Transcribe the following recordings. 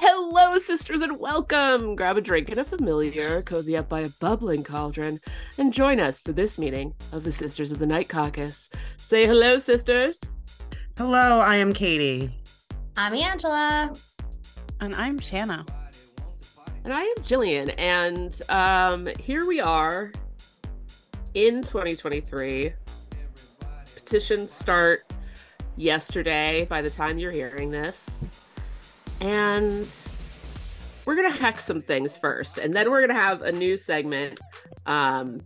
Hello, sisters, and welcome. Grab a drink and a familiar, cozy up by a bubbling cauldron, and join us for this meeting of the Sisters of the Night Caucus. Say hello, sisters. Hello, I am Katie. I'm Angela. And I'm Shanna. And I am Jillian. And um, here we are in 2023. Petitions start yesterday by the time you're hearing this. And we're going to hack some things first. And then we're going to have a new segment. Um,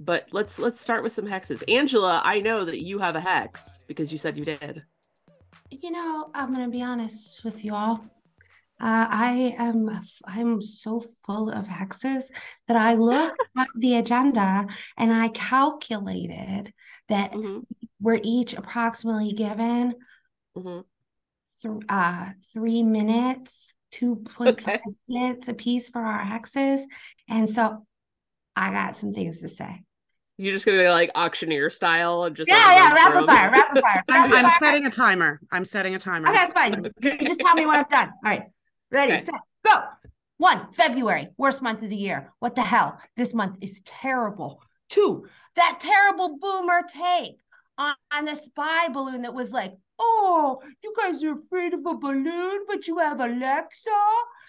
but let's let's start with some hexes. Angela, I know that you have a hex because you said you did. You know, I'm gonna be honest with you all. Uh, I am I'm so full of hexes that I looked at the agenda and I calculated that Mhm, we're each approximately given mhm. Th- uh, three minutes, two point five Okay. minutes a piece for our hexes, and so I got some things to say. You're just gonna go like auctioneer style and just Yeah, like, yeah, run rapid through 'em? fire, rapid fire, I'm, rapid I'm fire. setting a timer. I'm setting a timer. Okay, that's fine. You just tell me when I'm done. All right. Ready, Okay. set, go. One, February, worst month of the year. What the hell? This month is terrible. Two, that terrible boomer take on, on the spy balloon that was like, oh, you guys are afraid of a balloon, but you have Alexa?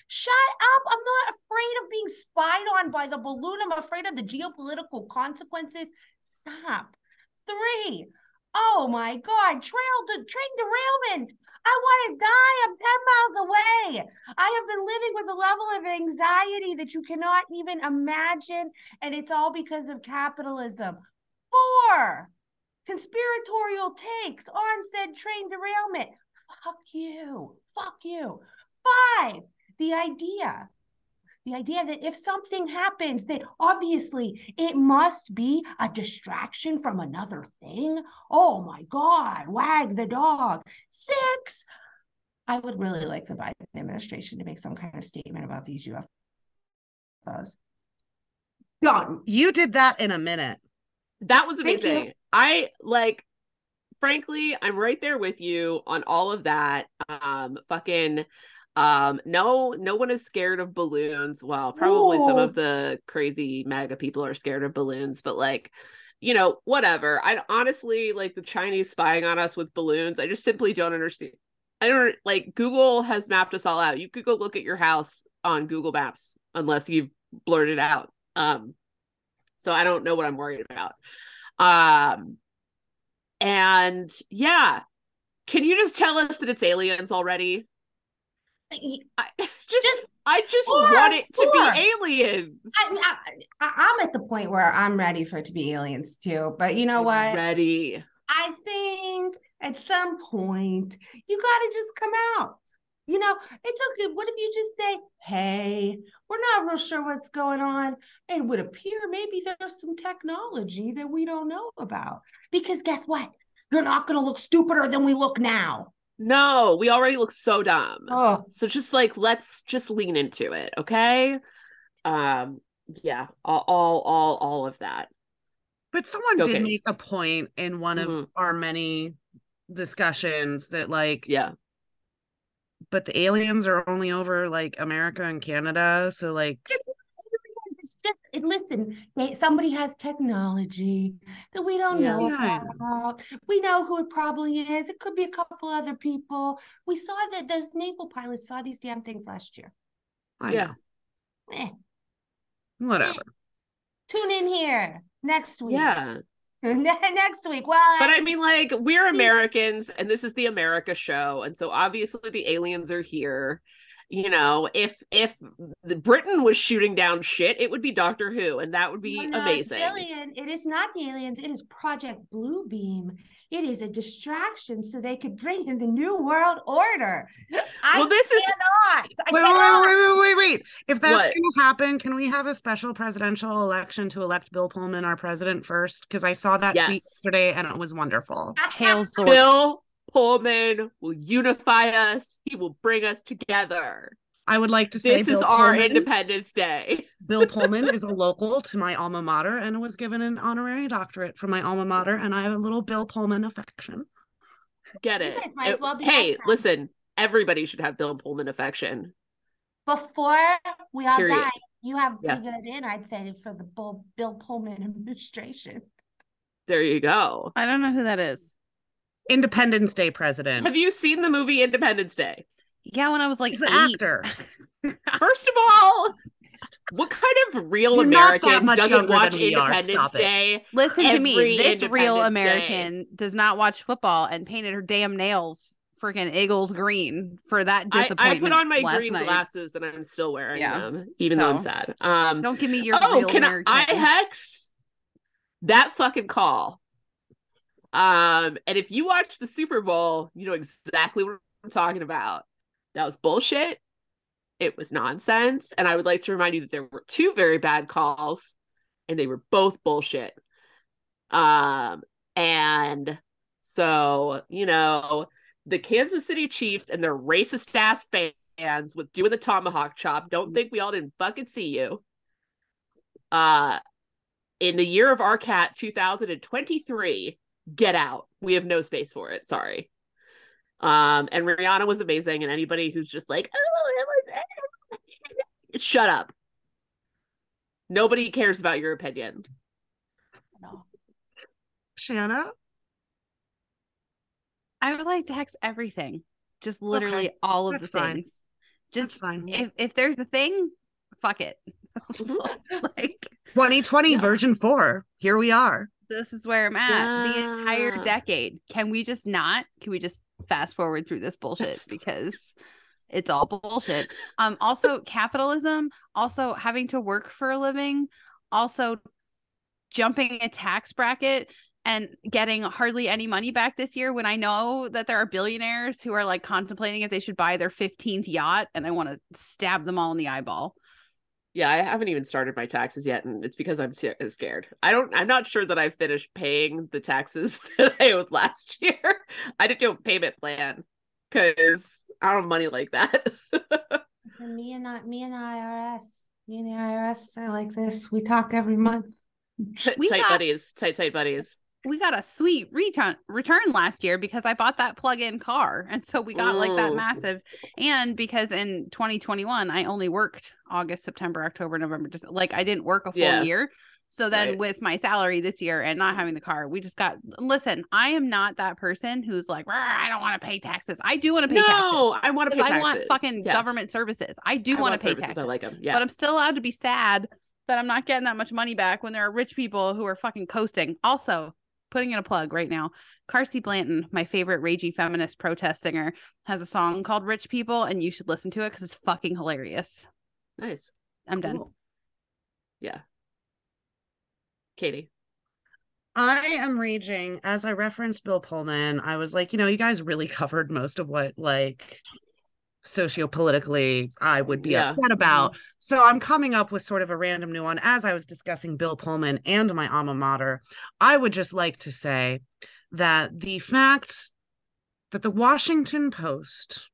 Shut up. I'm not afraid of being spied on by the balloon. I'm afraid of the geopolitical consequences. Stop. Three, oh my God, trail to train derailment. I want to die. I'm 10 miles away. I have been living with a level of anxiety that you cannot even imagine. And it's all because of capitalism. Four, conspiratorial takes on said train derailment. Fuck you. Fuck you. Five, the idea. The idea that if something happens, that obviously it must be a distraction from another thing. Oh my God, wag the dog. Six, I would really like the Biden administration to make some kind of statement about these UFOs. Done. You did that in a minute. That was Thank you. amazing. I like frankly, I'm right there with you on all of that. Um fucking um no no one is scared of balloons. Well, probably some of the crazy MAGA people are scared of balloons, but like you know, whatever. I honestly like the Chinese spying on us with balloons. I just simply don't understand. I don't like Google has mapped us all out. You could go look at your house on Google Maps unless you've blurred it out. Um so I don't know what I'm worried about. Um, and yeah, can you just tell us that it's aliens already? I just, Just- I just or- want it to or- be aliens. I, I, I'm at the point where I'm ready for it to be aliens too. But you know I'm what? Ready? I think at some point you got to just come out. You know, it's okay. What if you just say, hey, we're not real sure what's going on? It would appear maybe there's some technology that we don't know about. Because guess what? You're not going to look stupider than we look now. No, we already look so dumb. Oh, So just like let's just lean into it, okay? Um, yeah, all, all, all, all of that. But someone Okay. did make a point in one of Mhm. our many discussions that like Yeah, but the aliens are only over like America and Canada. So like it's, it's just, and listen, somebody has technology that we don't Yeah. know Yeah. about. We know who it probably is. It could be a couple other people. We saw that those naval pilots saw these damn things last year. I Yeah. know. Eh, Whatever. tune in here next week. yeah. next week. Well, But I mean, like, we're Americans and this is the America show. And so obviously the aliens are here. You know, if if the Britain was shooting down shit, it would be Doctor Who, and that would be No, no, amazing. Jillian, it is not the aliens. It is Project Bluebeam. It is a distraction so they could bring in the new world order. I Well, this is- cannot. I Wait, wait, wait, wait, wait, wait. If that's gonna happen, can we have a special presidential election to elect Bill Pullman our president first? Because I saw that tweet Yes. yesterday and it was wonderful. Hail Bill Pullman will unify us. He will bring us together. I would like to say This is Bill our Pullman- Independence Day. Bill Pullman is a local to my alma mater and was given an honorary doctorate from my alma mater, and I have a little Bill Pullman affection. Get You it? guys might as Uh, well be hey, listen, everybody should have Bill Pullman affection. before we all Period. die, you have a Yeah. pretty good in, I'd say, for the Bill, Bill Pullman administration. There you go. I don't know who that is. Independence Day president. Have you seen the movie Independence Day? Yeah, when I was like He's actor. First of all, what kind of real You're not that American doesn't watch than we are. Independence Day? Listen to me. This real Independence Day. American does not watch football and painted her damn nails freaking Eagles green for that disappointment. I put on my green night. glasses and I'm still wearing Yeah. them, even though I'm sad. Um, Don't give me your oh, can American. I hex that fucking call? Um, and if you watch the Super Bowl, you know exactly what I'm talking about. That was bullshit. It was nonsense. And I would like to remind you that there were two very bad calls, and they were both bullshit. Um, and so, you know, the Kansas City Chiefs and their racist ass fans with doing the tomahawk chop don't think we all didn't fucking see you. Uh in the year of our cat 2023, get out. We have no space for it. Sorry. Um, and Rihanna was amazing, and anybody who's just like, oh, was shut up. Nobody cares about your opinion. No. Shanna? I would like to hex everything. Just literally all of that's the fine. things. That's Just fine. if if there's a thing, fuck it. Mhm. like 2020 Yeah. version 4. Here we are. this is where I'm at. The entire decade. Can we just not? Can we just fast forward through this bullshit because it's all bullshit. Um also capitalism, also having to work for a living, also jumping a tax bracket and getting hardly any money back this year when I know that there are billionaires who are like contemplating if they should buy their 15th yacht and I want to stab them all in the eyeball. Yeah, I haven't even started my taxes yet, and it's because I'm sca- uh, scared. I don't. I'm not sure that I've finished paying the taxes that I owed last year. I didn't do a payment plan because I don't have money like that. So me and I, me and the IRS, me and the IRS are like this. We talk every month. T- We tight got- buddies, tight tight buddies. We got a sweet return return last year because I bought that plug-in car. And so we got like that oh. massive and because in 2021 I only worked August, September, October, November, just like I didn't work a full Yeah. year. So then Right. with my salary this year and not having the car, we just got listen, I am not that person who's like, I don't want to pay taxes. I do want to pay taxes. No, I want to pay taxes. I want fucking Yeah. government services. I do I want to pay taxes. I like them. Yeah. But I'm still allowed to be sad that I'm not getting that much money back when there are rich people who are fucking coasting. Also, putting in a plug right now. Carsie Blanton, my favorite ragey feminist protest singer, has a song called Rich People, and you should listen to it because it's fucking hilarious. nice. I'm done. Yeah. Katie. I am raging as I referenced Bill Pullman. I was like, you know, you guys really covered most of what like sociopolitically I would be Yeah. upset mm-hmm. about. So I'm coming up with sort of a random new one as I was discussing Bill Pullman and my alma mater. I would just like to say that the fact that the Washington Post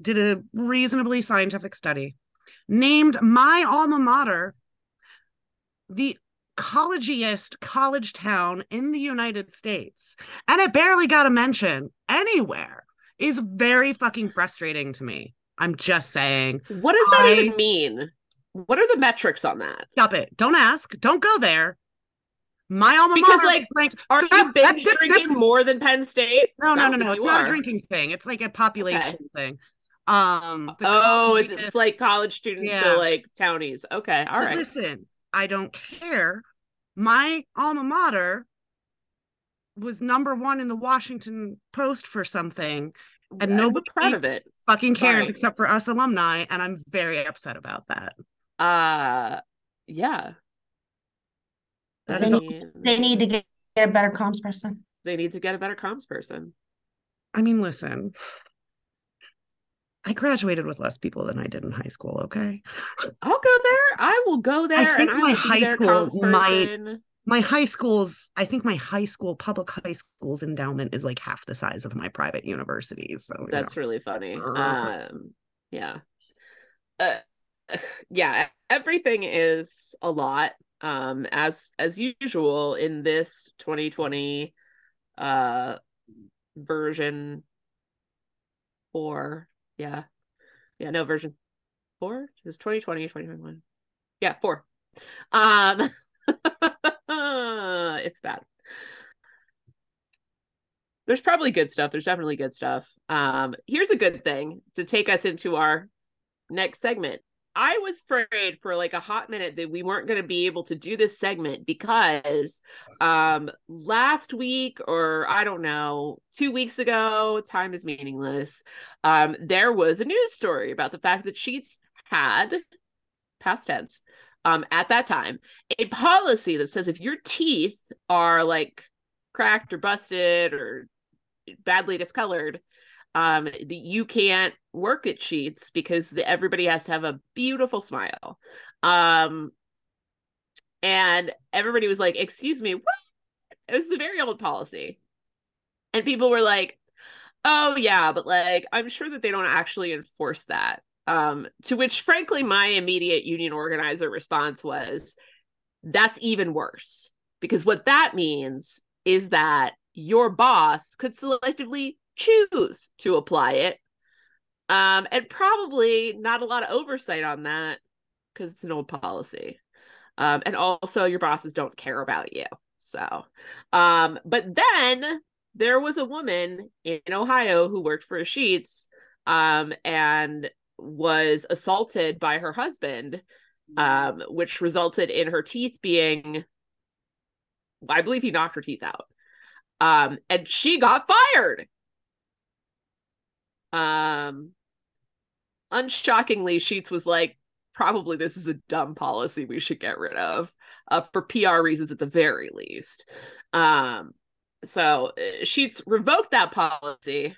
did a reasonably scientific study named my alma mater the collegiest college town in the United States, and it barely got a mention anywhere, is very fucking frustrating to me. I'm just saying. What does that I- even mean? What are the metrics on that? Stop it. Don't ask. Don't go there. My alma Because, mater like, ranked- Are So you that- binge that- that- drinking more than Penn State? No, no, no, no. It's not are. a drinking thing. It's like a population thing. Um. Oh, it's, collegiest- it's like college students Yeah. to like townies. Okay, all But right. Listen, I don't care. My alma mater was number one in the Washington Post for something. and I'm nobody- proud of it. Fucking cares Sorry. except for us alumni, and I'm very upset about that. Uh, yeah. That I is a- They need to get, get a better comms person. they need to get a better comms person. I mean, listen. I graduated with less people than I did in high school, okay? I'll go there. I will go there. I think and my high school might- person. My high school's, I think my high school, public high school's endowment is like half the size of my private universities. So, That's know. really funny. Um, yeah. Uh, yeah, everything is a lot. Um, as as usual in this 2020 uh version four. Yeah. Yeah, no version four is 2020 2021 yeah four um it's bad. There's probably good stuff. There's definitely good stuff. Um here's a good thing to take us into our next segment. I was afraid for like a hot minute that we weren't going to be able to do this segment because um last week or i don't know two weeks ago time is meaningless um there was a news story about the fact that Sheetz had past tense um at that time a policy that says if your teeth are like cracked or busted or badly discolored um you can't work at Sheetz because everybody has to have a beautiful smile. Um and everybody was like excuse me what? It was a very old policy. And people were like oh yeah but like i'm sure that they don't actually enforce that um, to which, frankly, my immediate union organizer response was, that's even worse. Because what that means is that your boss could selectively choose to apply it. Um, and probably not a lot of oversight on that because it's an old policy. Um, and also, your bosses don't care about you. So, um, but then there was a woman in Ohio who worked for Sheetz um, and was assaulted by her husband, um, which resulted in her teeth being, I believe he knocked her teeth out. Um, and she got fired. Um, unshockingly, Sheetz was like, probably this is a dumb policy we should get rid of uh, for PR reasons at the very least. Um, so uh, Sheetz revoked that policy.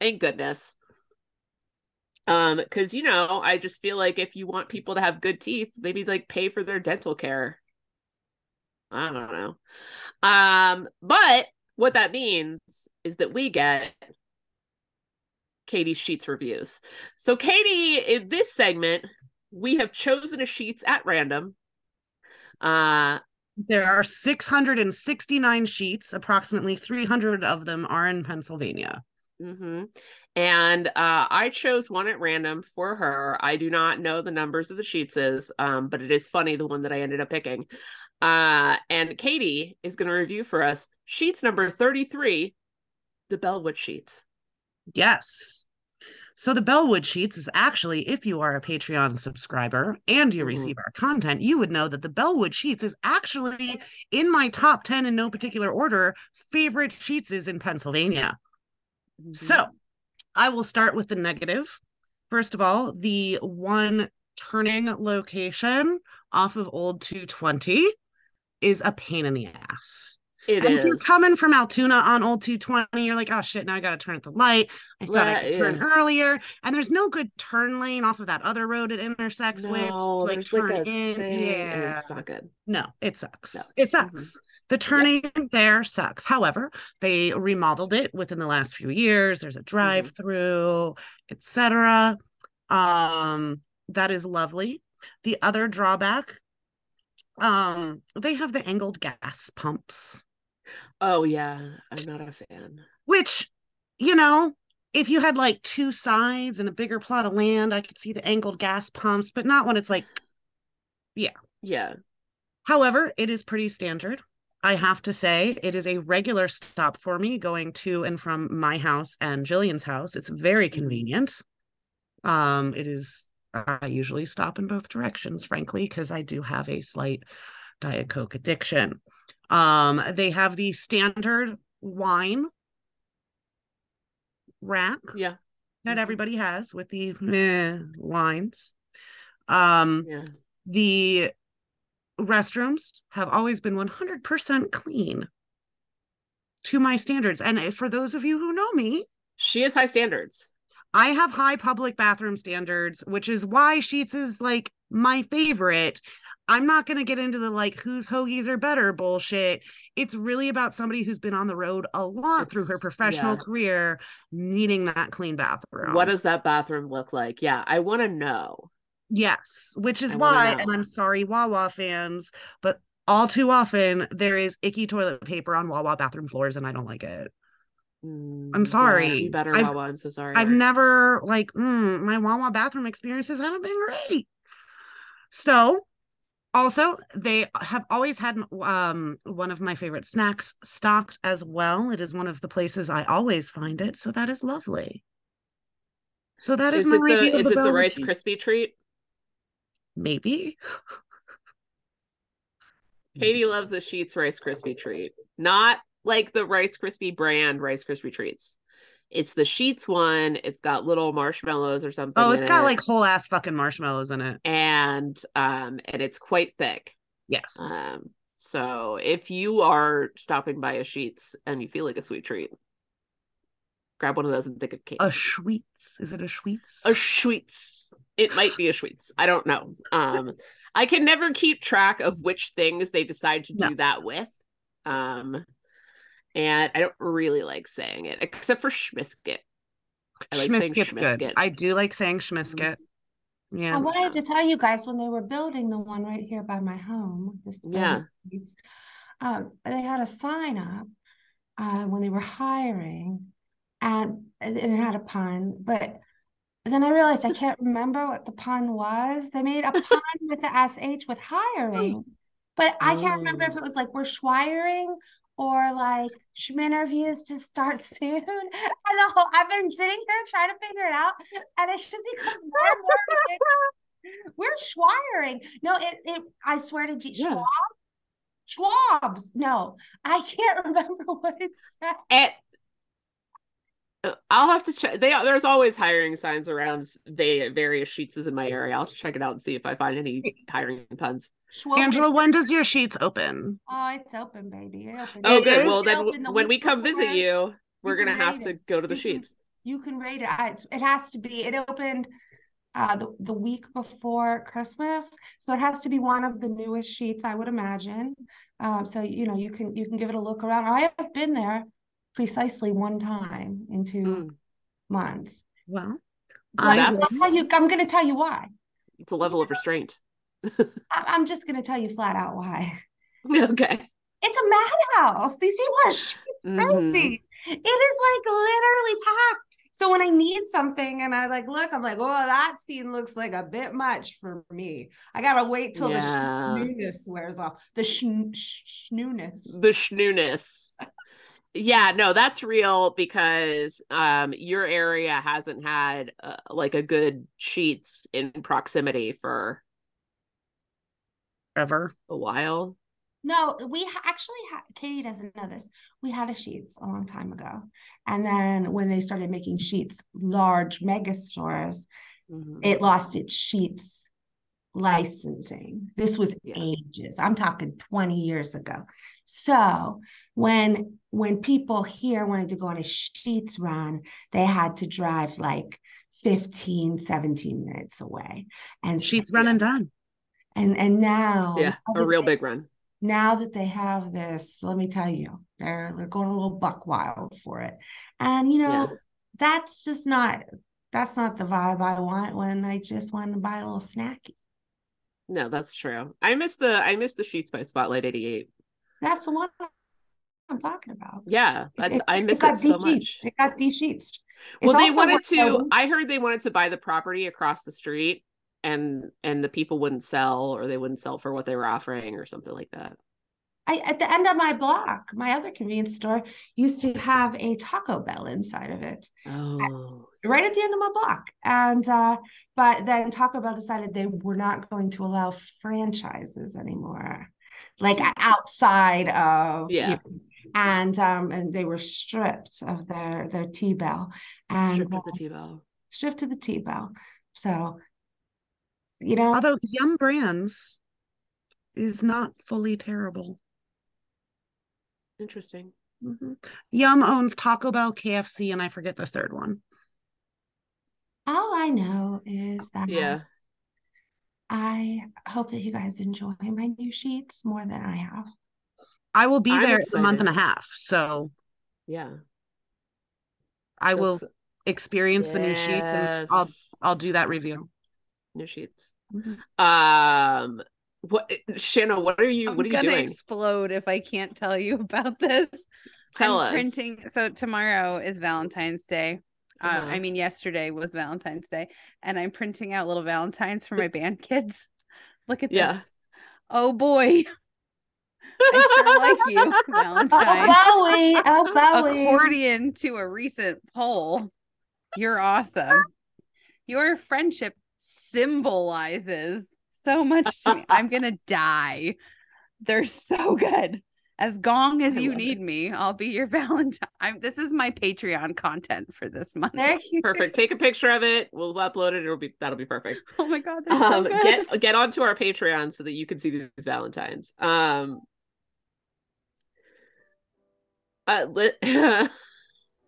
Thank goodness um because you know i just feel like if you want people to have good teeth maybe like pay for their dental care. I don't know. Um but what that means is that we get katie Sheetz reviews. So katie in this segment we have chosen a Sheetz at random. Uh there are 669 Sheetz. Approximately 300 of them are in pennsylvania. Mm-hmm. And uh, I chose one at random for her. I do not know the numbers of the Sheetz is, um, but it is funny the one that I ended up picking. Uh, and Katie is going to review for us Sheetz number 33, the Bellwood Sheetz. Yes. So the Bellwood Sheetz is actually, if you are a Patreon subscriber and you Mhm. receive our content, you would know that the Bellwood Sheetz is actually in my top 10 in no particular order favorite Sheetz is in Pennsylvania. So I will start with the negative. First of all, the one turning location off of Old 220 is a pain in the ass. It and if you're coming from Altoona on Old 220, you're like, oh shit, now I got to turn at the light. I thought I Yeah, could turn yeah. earlier. And there's no good turn lane off of that other road it intersects with. like, turn like in. thing, Yeah. it's not good. No, it sucks. No. It Mhm. sucks. The turning there sucks. However, they remodeled it within the last few years. There's a Mm-hmm. drive-through, etc. Um, that is lovely. The other drawback, um, they have the angled gas pumps, Oh yeah, I'm not a fan. which, you know, if you had like two sides and a bigger plot of land, I could see the angled gas pumps, but not when it's like Yeah, Yeah. However, it is pretty standard. I have to say, it is a regular stop for me going to and from my house and Jillian's house. It's very convenient. Um, it is, I usually stop in both directions, frankly, because I do have a slight Diet Coke addiction. Um, they have the standard wine rack yeah, that Mhm. everybody has with the eh, lines. Um, yeah. the restrooms have always been 100% clean to my standards. And for those of you who know me, She has high standards. I have high public bathroom standards, which is why Sheetz is like my favorite. I'm not going to get into the like whose hoagies are better bullshit. It's really about somebody who's been on the road a lot through her professional yeah. career needing that clean bathroom. What does that bathroom look like? Yeah, I want to know. Yes, which is I why, and I'm sorry, Wawa fans, but all too often there is icky toilet paper on Wawa bathroom floors, and I don't like it. Mm, I'm yeah, sorry. do better, I've- Wawa. I'm so sorry. I've never like mm, my Wawa bathroom experiences haven't been great. So, also they have always had um one of my favorite snacks stocked as well. It is one of the places I always find it, so that is lovely. So that is, is my it review the of is the it the Rice Sheetz. Krispie treat? Maybe. Katie loves the Sheetz Rice Krispie treat, not like the Rice Krispie brand Rice Krispie treats. It's the Sheetz one. It's got little marshmallows or something. Oh, it's got it, like whole ass fucking marshmallows in it. and um and it's quite thick. Yes. Um, so if you are stopping by a Sheetz and you feel like a sweet treat, grab one of those and think of Katie. a Schweetz. Is it a Schweetz? a Schweetz. It might be a Schweetz. I don't know. Um, I can never keep track of which things they decide to do No. that with. Um, and I don't really like saying it, except for Schmisket. I like saying Schmisket's good. Schmisket. I do like saying Schmisket. Yeah. I wanted to tell you guys when they were building the one right here by my home, this Yeah. Sheetz, um, they had a sign up uh, when they were hiring, and and it had a pun, but then I realized I can't remember what the pun was. They made a pun with the sh with hiring, but I can't remember if Oh. it was like we're schwiring or like schminterviews to start soon. And the whole I've been sitting here trying to figure it out, and it just becomes more and more. We're schwiring. No, it, it I swear to G Yeah. Schwab. Schwabs. No, I can't remember what it said. I'll have to check. They there's always hiring signs around the various Sheetz in my area. I'll have to check it out and see if I find any hiring puns. Schwab- Angela, when does your Sheetz open? Oh, it's open, baby. It opened. Oh, It good. is Well, then open the when we week come visit before. you, we're can gonna have to it. go to the You can- Sheetz. You can rate it. I, it has to be. It opened uh the, the week before Christmas, so it has to be one of the newest Sheetz, I would imagine. Um, so you know you can you can give it a look around. I have been there precisely one time in two Mm, months. Well, I I'll that's- tell you, I'm going to tell you why. it's a level of restraint. I, I'm just going to tell you flat out why. okay. It's a madhouse. These people are Sheetz Mhm. crazy. It is like literally packed. So when I need something and I like look, I'm like, oh, that scene looks like a bit much for me. I gotta wait till Yeah. the schnooness wears off. The schn- sh- schnooness. The schnooness. Yeah, no, that's real because um your area hasn't had uh, like a good Sheetz in proximity for ever. a while. No, we ha- actually had Katie doesn't know this. We had a Sheetz a long time ago, and then when they started making Sheetz, large mega stores, Mhm. it lost its Sheetz licensing. This was Yeah. ages. I'm talking 20 years ago. So when when people here wanted to go on a Sheetz run, they had to drive like 15, 17 minutes away. And so- Sheetz run and done. and and now yeah, a real they- big run. now that they have this, let me tell you, they're they're going a little buck wild for it. And you know, Yeah. that's just not that's not the vibe I want when I just want to buy a little snacky. No, that's true. I miss the I miss the Sheetz by Spotlight 88. That's the one I'm talking about. Yeah, that's It- I it miss got it so much. It got de-Sheetz. Well, It's they wanted to. I heard they wanted to buy the property across the street, and and the people wouldn't sell, or they wouldn't sell for what they were offering, or something like that. I, at the end of my block, my other convenience store used to have a Taco Bell inside of it. Oh, right at the end of my block. And uh, but then Taco Bell decided they were not going to allow franchises anymore, like outside of you Yeah. know, and um and they were stripped of their their T bell and stripped of uh, the T-bell. stripped of the T bell. So you know, Although Yum Brands is not fully terrible. Interesting. Mhm. Yum owns Taco Bell, KFC, and I forget the third one. all I know is that Yeah. I hope that you guys enjoy my new Sheetz more than I have. I will be I'm there in a month and a half, so Yeah. I will That's- experience the new Sheetz and I'll I'll do that review. new Sheetz. Mhm. Um, what, Shanna? What are you? I'm what are you gonna doing? explode if I can't tell you about this. Tell I'm us. printing. So tomorrow is Valentine's Day. Uh, Uh-huh. I mean, yesterday was Valentine's Day, and I'm printing out little Valentines for my band kids. Look at this. Yeah. Oh boy. I sure like you, Oh, Valentine. Bowie. Oh, Bowie. Accordion to a recent poll. You're awesome. Your friendship symbolizes so much to me. I'm gonna die. They're so good. As gong as I you love need me, I'll be your Valentine. I'm, this is my Patreon content for this month. They're cute. Perfect. Take a picture of it. We'll upload it. It'll be that'll be perfect. Oh my god, they're so Um, good. get get onto our Patreon so that you can see these Valentines. Um, uh, li-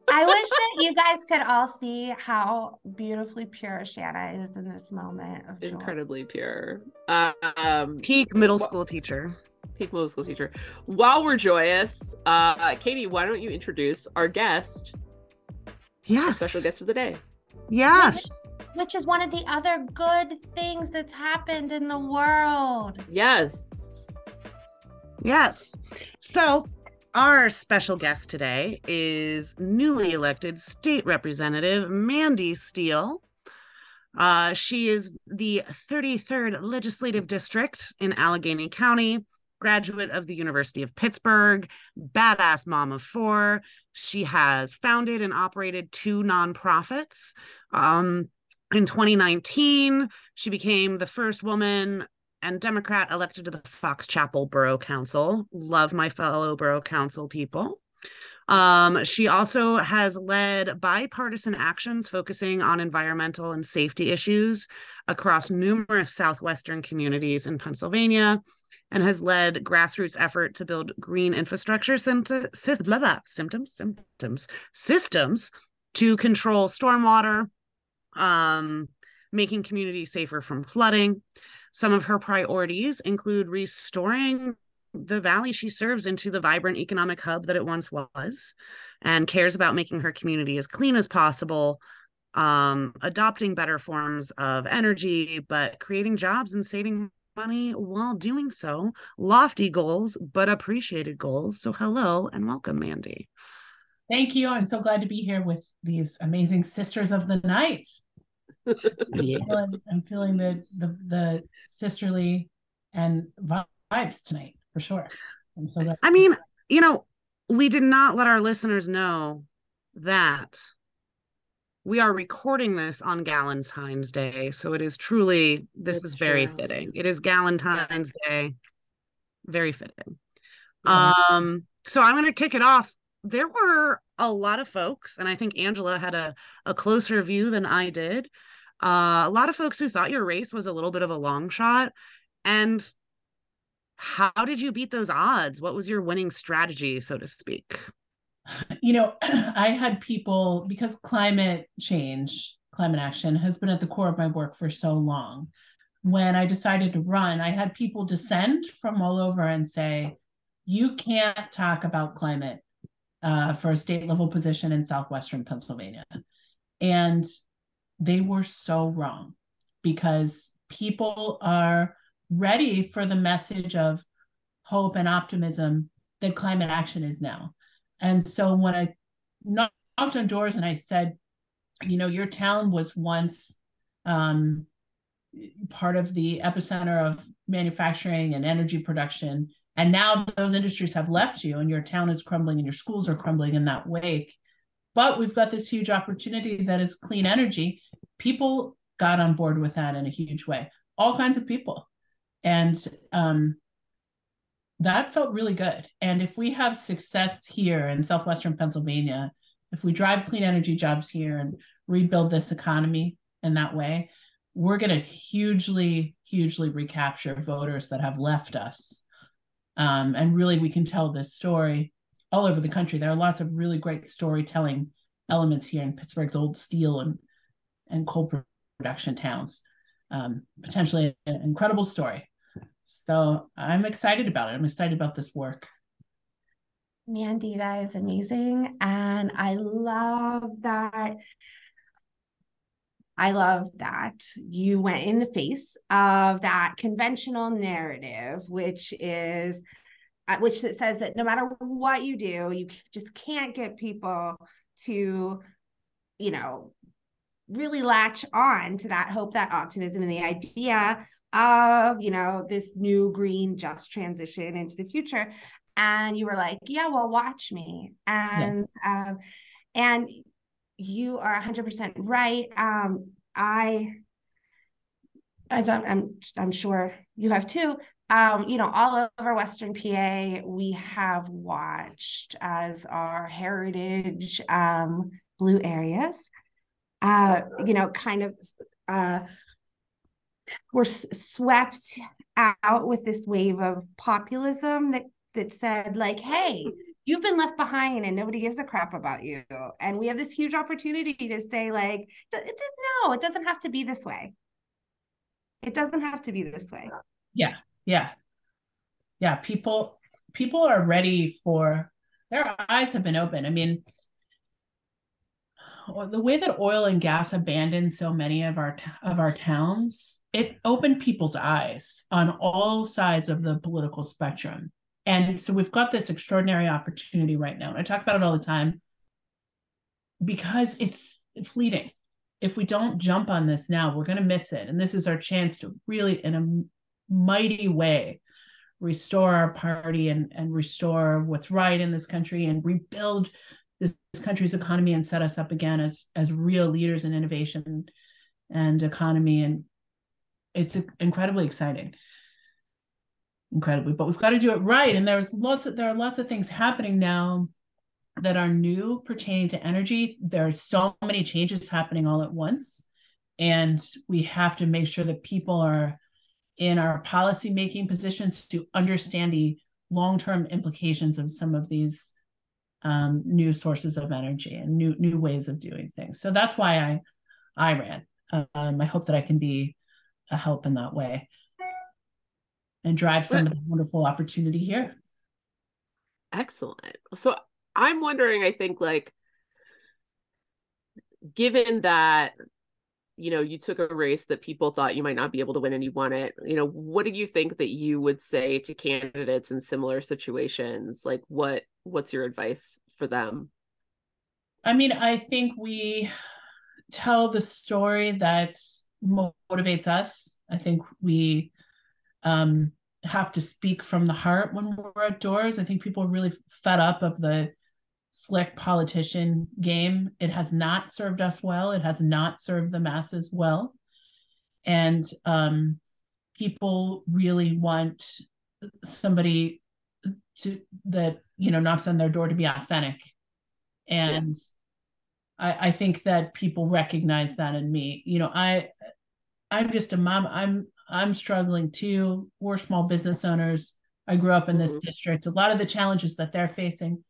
I wish that you guys could all see how beautifully pure Shanna is in this moment of joy. incredibly pure. Um, Peak middle Wha- school teacher. peak middle school teacher. While we're joyous, uh, Katie, why don't you introduce our guest, our Yes. special guest of the day? Yes. Which is one of the other good things that's happened in the world. Yes. Yes. So, our special guest today is newly elected state representative Mandy Steele. Uh, she is the 33rd Legislative District in Allegheny County, graduate of the University of Pittsburgh, badass mom of four. She has founded and operated two nonprofits. Um, in 2019, she became the first woman and Democrat elected to the Fox Chapel Borough Council. Love my fellow Borough Council people. Um, she also has led bipartisan actions focusing on environmental and safety issues across numerous southwestern communities in Pennsylvania and has led grassroots effort to build green infrastructure symptom, sy- blah, blah, symptoms symptoms systems to control stormwater um making communities safer from flooding some of her priorities include restoring the valley she serves into the vibrant economic hub that it once was and cares about making her community as clean as possible um, adopting better forms of energy but creating jobs and saving money while doing so lofty goals but appreciated goals so hello and welcome mandy Thank you. I'm so glad to be here with these amazing sisters of the night. Yes. Feeling- I'm feeling the the, the sisterly and vibes tonight for sure. I'm so glad. I mean, you know, we did not let our listeners know that we are recording this on Galentine's Day. So it is truly, this That's is very true. fitting. It is Galentine's Day. Very fitting. Yeah. Um, so I'm going to kick it off. There were a lot of folks, and I think Angela had a, a closer view than I did. Uh, a lot of folks who thought your race was a little bit of a long shot. And how did you beat those odds? What was your winning strategy, so to speak? you know, I had people because climate change, climate action has been at the core of my work for so long. When I decided to run, I had people descend from all over and say, you can't talk about climate uh, for a state level position in southwestern Pennsylvania. And they were so wrong because people are ready for the message of hope and optimism that climate action is now. And so when I knocked on doors and I said, you know, your town was once um, part of the epicenter of manufacturing and energy production. And now those industries have left you and your town is crumbling and your schools are crumbling in that wake. But we've got this huge opportunity that is clean energy. People got on board with that in a huge way, all kinds of people. And um, that felt really good. And if we have success here in southwestern Pennsylvania, if we drive clean energy jobs here and rebuild this economy in that way, we're going to hugely, hugely recapture voters that have left us. Um, and really, we can tell this story all over the country. There are lots of really great storytelling elements here in Pittsburgh's old steel and and coal production towns. Um, potentially an incredible story. So I'm excited about it. I'm excited about this work. Mandy, is amazing. And I love that. I love that you went in the face of that conventional narrative, which is uh, which says that no matter what you do, you just can't get people to, you know, really latch on to that hope, that optimism, and the idea of, you know, this new green just transition into the future. And you were like, yeah, well, watch me. And, yeah. um, and you are 100% right. Um, I, as I'm, I'm, I'm sure you have too. Um, you know, all over Western PA, we have watched as our heritage um, blue areas, uh, you know, kind of uh, were swept out with this wave of populism that that said, like, hey, you've been left behind and nobody gives a crap about you. And we have this huge opportunity to say, like, no, it doesn't have to be this way. It doesn't have to be this way. Yeah. Yeah. Yeah. People, people are ready for their eyes have been open. I mean, the way that oil and gas abandoned so many of our of our towns, it opened people's eyes on all sides of the political spectrum. And so we've got this extraordinary opportunity right now. And I talk about it all the time because it's fleeting. If we don't jump on this now, we're going to miss it. And this is our chance to really, in a mighty way, restore our party and, and restore what's right in this country and rebuild this country's economy and set us up again as as real leaders in innovation and economy. And it's incredibly exciting. Incredibly but we've got to do it right. And there's lots of there are lots of things happening now that are new pertaining to energy. There are so many changes happening all at once. And we have to make sure that people are in our policy making positions to understand the long-term implications of some of these um, new sources of energy and new new ways of doing things so that's why i i ran um, i hope that i can be a help in that way and drive some of the wonderful opportunity here. Excellent. So I'm wondering, I think, like, given that you know you took a race that people thought you might not be able to win and you won it. You know what do you think that you would say to candidates in similar situations? Like what what's your advice for them? I mean i think we tell the story that motivates us. I think we um have to speak from the heart when we're outdoors. I think people are really fed up of the slick politician game. It has not served us well. It has not served the masses well. And um, people really want somebody to that you know knocks on their door to be authentic. And yeah. I, I think that people recognize that in me. You know, I I'm just a mom. I'm I'm struggling too. We're small business owners. I grew up in this mm-hmm. district. A lot of the challenges that they're facing,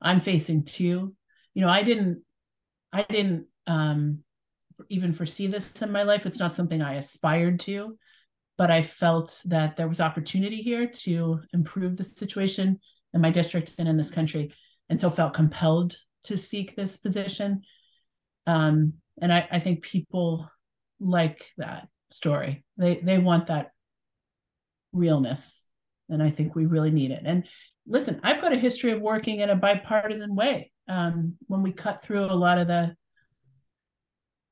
I'm facing too. You know, I didn't, I didn't um, even foresee this in my life. It's not something I aspired to, but I felt that there was opportunity here to improve the situation in my district and in this country, and so felt compelled to seek this position. Um, and I, I think people like that story. They they want that realness, and I think we really need it. And listen, I've got a history of working in a bipartisan way. Um, when we cut through a lot of the,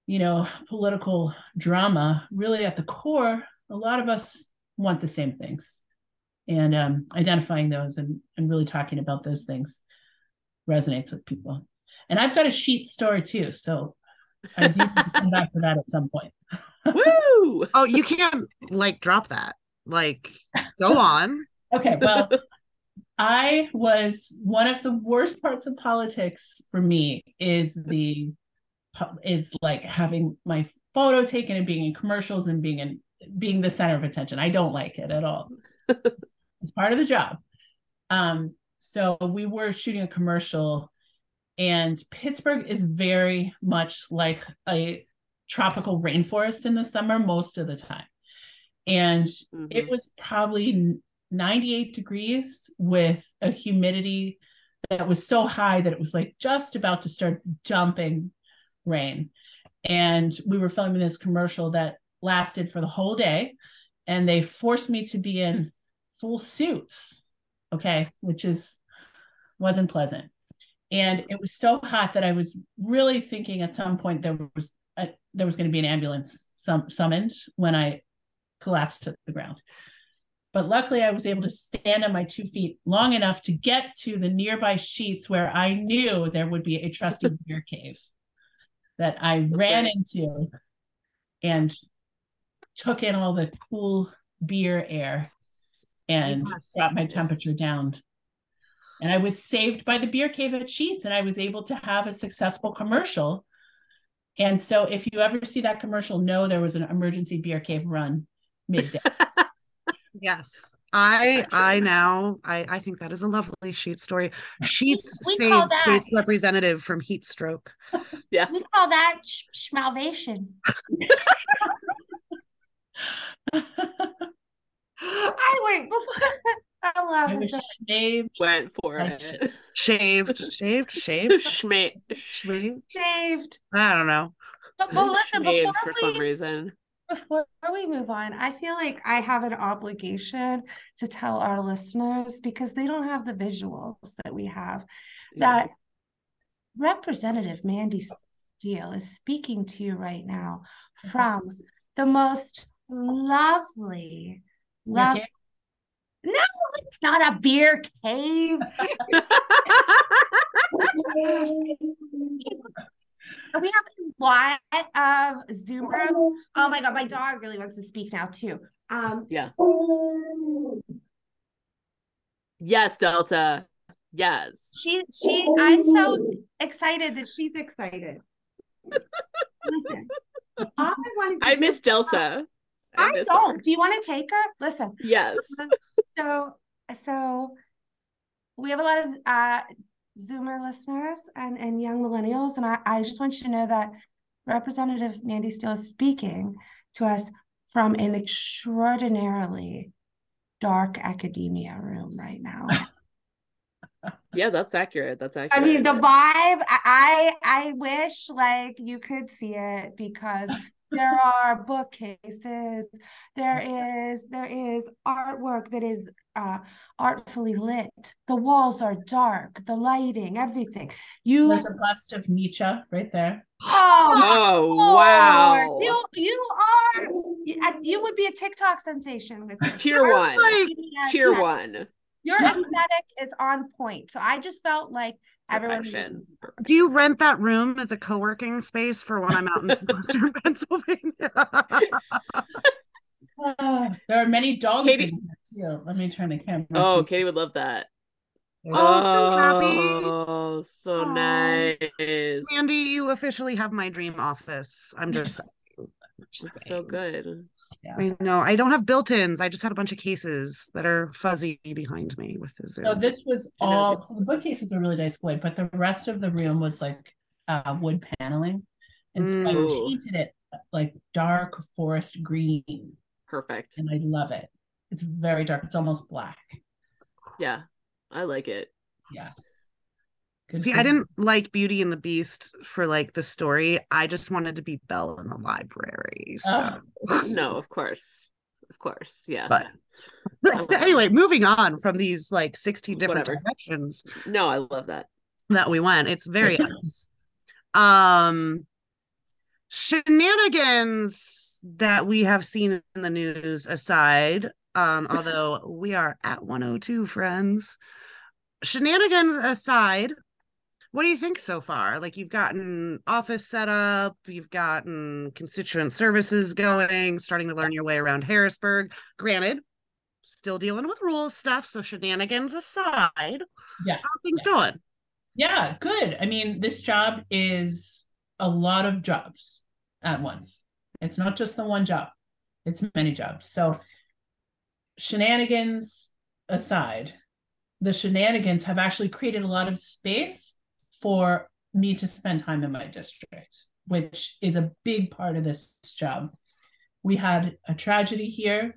you know, political drama, really at the core, a lot of us want the same things, and um, identifying those and and really talking about those things resonates with people. And I've got a sheet story too, so I do come back to that at some point. Woo! Oh, you can't like drop that. Like, go on. okay, well, I was one of the worst parts of politics for me is the is like having my photo taken and being in commercials and being in being the center of attention. I don't like it at all. it's part of the job. Um, so we were shooting a commercial, and Pittsburgh is very much like a tropical rainforest in the summer most of the time. And mm-hmm. it was probably 98 degrees with a humidity that was so high that it was like just about to start dumping rain. And we were filming this commercial that lasted for the whole day. And they forced me to be in full suits okay, which is wasn't pleasant. And it was so hot that I was really thinking at some point there was a, there was going to be an ambulance sum, summoned when I collapsed to the ground. But luckily, I was able to stand on my two feet long enough to get to the nearby Sheetz where I knew there would be a trusty beer cave that I That's ran right. into and took in all the cool beer air and Yes. brought my Yes. temperature down. And I was saved by the beer cave at Sheetz, and I was able to have a successful commercial. And so, if you ever see that commercial, know there was an emergency beer cave run midday. Yes. I I now I I think that is a lovely Sheetz story. Sheetz We call saved that- state representative from heat stroke. Yeah. We call that sh- schmalvation. I wait before I love I it. shaved. Went for Like- it. Shaved, shaved, shaved, Schma- shaved. shaved. I don't know. But, but listen, Schmaved before for some reason. Before we move on, I feel like I have an obligation to tell our listeners because they don't have the visuals that we have that Representative Mandy Steele is speaking to you right now mm-hmm. from the most lovely, lovely. Okay. No, it's not a beer cave. we have a lot of Zoom room. Oh my god, my dog really wants to speak now too. Um, yeah. Yes, Delta. Yes. she she I'm so excited that she's excited. Listen, all I wanted to I miss Delta. I miss don't. her. Do you want to take her? Listen. Yes. So so we have a lot of uh Zoomer listeners and, and young millennials, and I, I just want you to know that Representative Mandy Steele is speaking to us from an extraordinarily dark academia room right now. Yeah, that's accurate. That's accurate. I mean, the vibe, I I wish like you could see it because there are bookcases, there is there is artwork that is uh artfully lit. The walls are dark, the lighting, everything. You There's a bust of Nietzsche right there. oh, oh wow. You you are you, would be a TikTok sensation with. Tier one. like- Tier yeah, one. Your aesthetic is on point. So I just felt like everyone Perfection. Do you rent that room as a co-working space for when I'm out in Western Pennsylvania? Uh, there are many dogs Katie- in here too. Let me turn the camera. Oh, Katie would love that. Oh, so happy. Oh, so Aw. nice. Mandy, you officially have my dream office. I'm just It's so good. I know I don't have built-ins. I just had a bunch of cases that are fuzzy behind me with the Zoom. So this was all. this- So the bookcases are really nice wood, but the rest of the room was like uh, wood paneling, and so I Mm. Ooh. painted it like dark forest green, Perfect. and I love it. It's very dark. It's almost black. Yeah. I like it. Yeah. Good See, I didn't like Beauty and the Beast for like the story. I just wanted to be Belle in the library. So Oh. No, of course. Of course. Yeah. But- Oh, anyway, moving on from these like 16 different Whatever. directions no, I love that. that we went. It's very nice. Um shenanigans that we have seen in the news aside, um, although we are at 102 friends. Shenanigans aside, what do you think so far? Like you've gotten office set up, you've gotten constituent services going, starting to learn your way around Harrisburg. Granted, still dealing with rules stuff, so shenanigans aside, Yeah. how are things going? Yeah, good. I mean, this job is a lot of jobs at once. It's not just the one job, it's many jobs. So, shenanigans aside, the shenanigans have actually created a lot of space for me to spend time in my district, which is a big part of this job. We had a tragedy here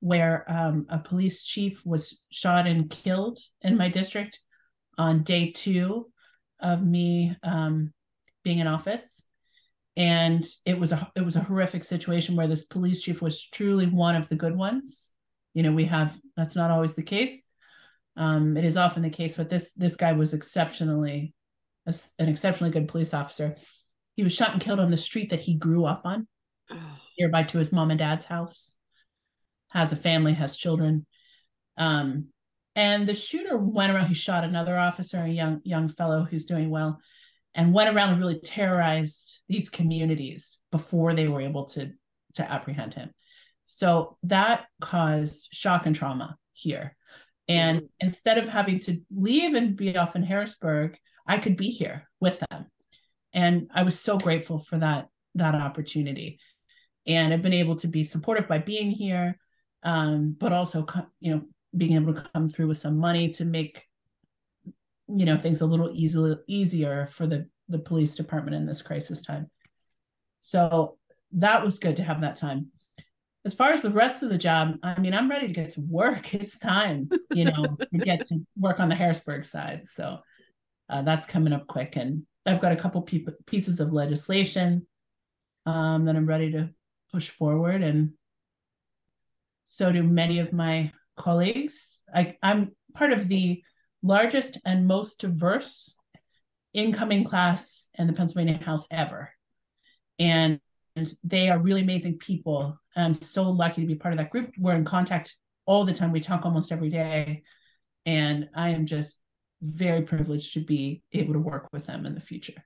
where um, a police chief was shot and killed in my district on day two of me um, being in office. And it was a it was a horrific situation where this police chief was truly one of the good ones. You know we have that's not always the case. Um, it is often the case, but this this guy was exceptionally an exceptionally good police officer. He was shot and killed on the street that he grew up on, nearby to his mom and dad's house. Has a family, has children. Um, and the shooter went around. He shot another officer, a young young fellow who's doing well, and went around and really terrorized these communities before they were able to to apprehend him. So that caused shock and trauma here. And mm-hmm. instead of having to leave and be off in Harrisburg, I could be here with them. And I was so grateful for that that opportunity. And I've been able to be supportive by being here, um, but also, you know, being able to come through with some money to make, you know, things a little easily easier for the the police department in this crisis time. So that was good to have that time. As far as the rest of the job, I mean, I'm ready to get to work. It's time, you know, to get to work on the Harrisburg side. So uh, that's coming up quick. And I've got a couple pe- pieces of legislation um, that I'm ready to push forward. And so do many of my colleagues. I, I'm part of the largest and most diverse incoming class in the Pennsylvania House ever. And and they are really amazing people. I'm so lucky to be part of that group. We're in contact all the time. We talk almost every day. And I am just very privileged to be able to work with them in the future.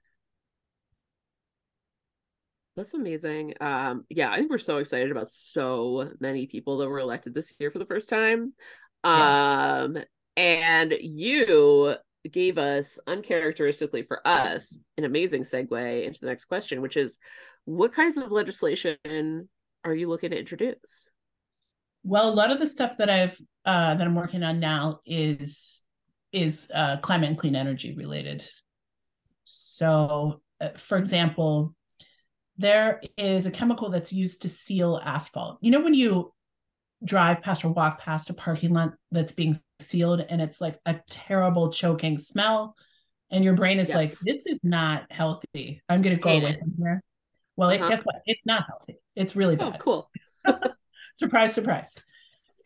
That's amazing. Um, yeah, I think we're so excited about so many people that were elected this year for the first time. Um, yeah. and you gave us uncharacteristically for us an amazing segue into the next question, which is what kinds of legislation are you looking to introduce? Well, a lot of the stuff that I've uh, that I'm working on now is is uh, climate and clean energy related. So, uh, for example, there is a chemical that's used to seal asphalt. You know, when you drive past or walk past a parking lot that's being sealed and it's like a terrible choking smell, and your brain is yes. like, this is not healthy. I'm going to go away from here. Well, uh-huh. it, guess what? It's not healthy. It's really oh, bad. Oh, cool. surprise, surprise.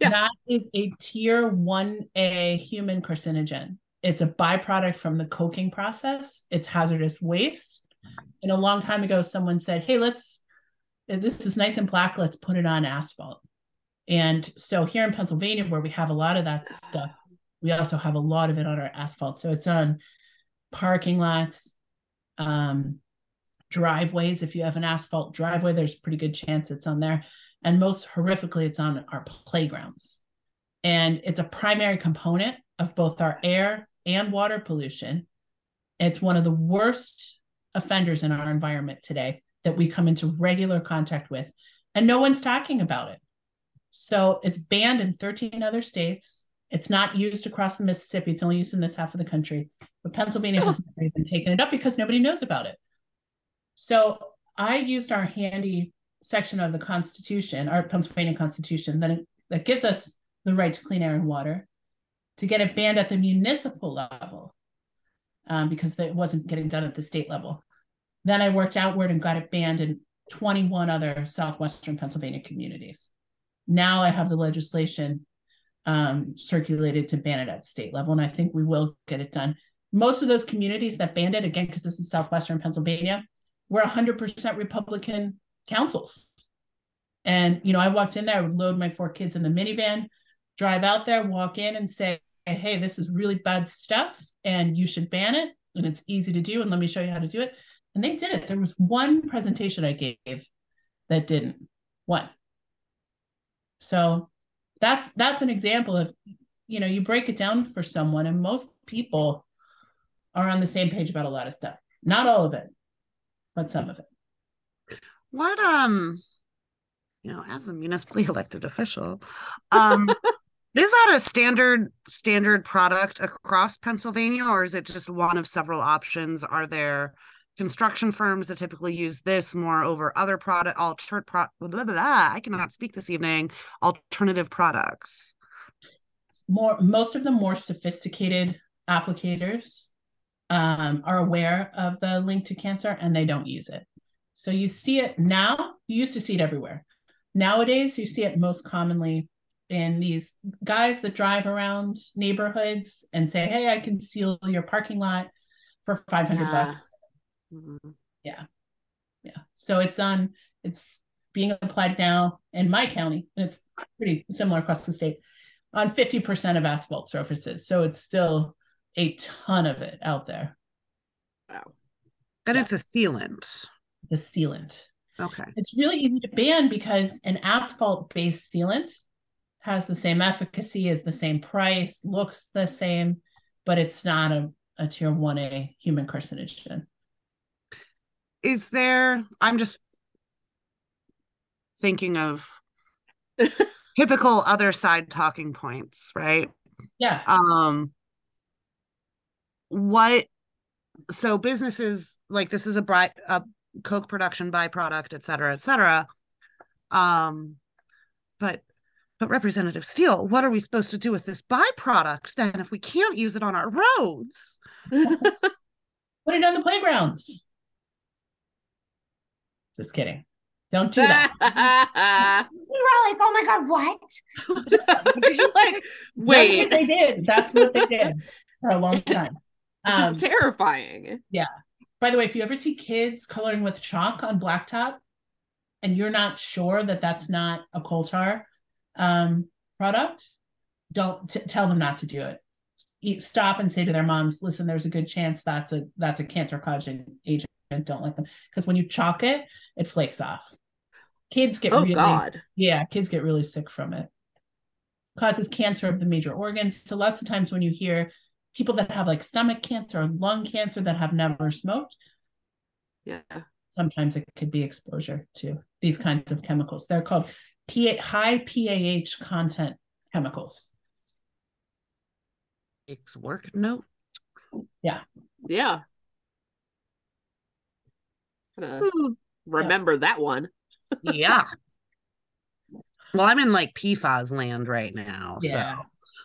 Yeah. That is a tier 1A human carcinogen. It's a byproduct from the coking process. It's hazardous waste. And a long time ago, someone said, Hey, let's, this is nice and black. Let's put it on asphalt. And so here in Pennsylvania, where we have a lot of that stuff, we also have a lot of it on our asphalt. So it's on parking lots, um, driveways. If you have an asphalt driveway, there's a pretty good chance it's on there. And most horrifically, it's on our playgrounds. And it's a primary component of both our air and water pollution. It's one of the worst offenders in our environment today that we come into regular contact with, and no one's talking about it. So it's banned in 13 other states. It's not used across the Mississippi. It's only used in this half of the country. But Pennsylvania has never even taken it up because nobody knows about it. So I used our handy section of the Constitution, our Pennsylvania Constitution, that, that gives us the right to clean air and water, to get it banned at the municipal level um, because it wasn't getting done at the state level. Then I worked outward and got it banned in 21 other Southwestern Pennsylvania communities. Now I have the legislation um, circulated to ban it at state level, and I think we will get it done. Most of those communities that banned it, again, because this is Southwestern Pennsylvania, were 100% Republican councils. And, you know, I walked in there, I would load my four kids in the minivan, drive out there, walk in and say, hey, this is really bad stuff and you should ban it. And it's easy to do. And let me show you how to do it. And they did it. There was one presentation I gave that didn't. One. So that's that's an example of, you know, you break it down for someone, and most people are on the same page about a lot of stuff. Not all of it, but some of it. What um you know, as a municipally elected official, um is that a standard standard product across Pennsylvania or is it just one of several options? Are there construction firms that typically use this more over other product alter pro, blah, blah, blah, I cannot speak this evening alternative products more most of the more sophisticated applicators um, are aware of the link to cancer and they don't use it. So you see it now, you used to see it everywhere. Nowadays, you see it most commonly in these guys that drive around neighborhoods and say, "Hey, I can seal your parking lot for 500 Yeah. bucks." Mhm. Yeah. So it's on it's being applied now in my county and it's pretty similar across the state on 50% of asphalt surfaces. So it's still a ton of it out there. Wow. And Yeah. it's a sealant. The sealant. Okay. It's really easy to ban because an asphalt based sealant has the same efficacy, is the same price, looks the same, but it's not a, a tier 1A human carcinogen. Is there, I'm just thinking of typical other side talking points, right? Yeah. um what so businesses like this is a bright a coke production byproduct et cetera et cetera um but but representative steele what are we supposed to do with this byproduct then if we can't use it on our roads Put it on the playgrounds. Just kidding. Don't do that. We were like, oh my God, what? Did you say- like, That's what wait, they did. That's what they did for a long time. this Um, is terrifying. By the way, if you ever see kids coloring with chalk on blacktop, and you're not sure that that's not a coal tar um, product, don't t- tell them not to do it. E- Stop and say to their moms, "Listen, there's a good chance that's a that's a cancer causing agent. Don't let them because when you chalk it, it flakes off. Kids get Oh really God. yeah, kids get really sick from it. Causes cancer of the major organs. So lots of times when you hear people that have like stomach cancer or lung cancer that have never smoked, Yeah. sometimes it could be exposure to these kinds of chemicals. They're called PA, high PAH content chemicals. Takes work note Yeah. Gonna Ooh, remember that one. yeah well i'm in like pfas land right now Yeah. so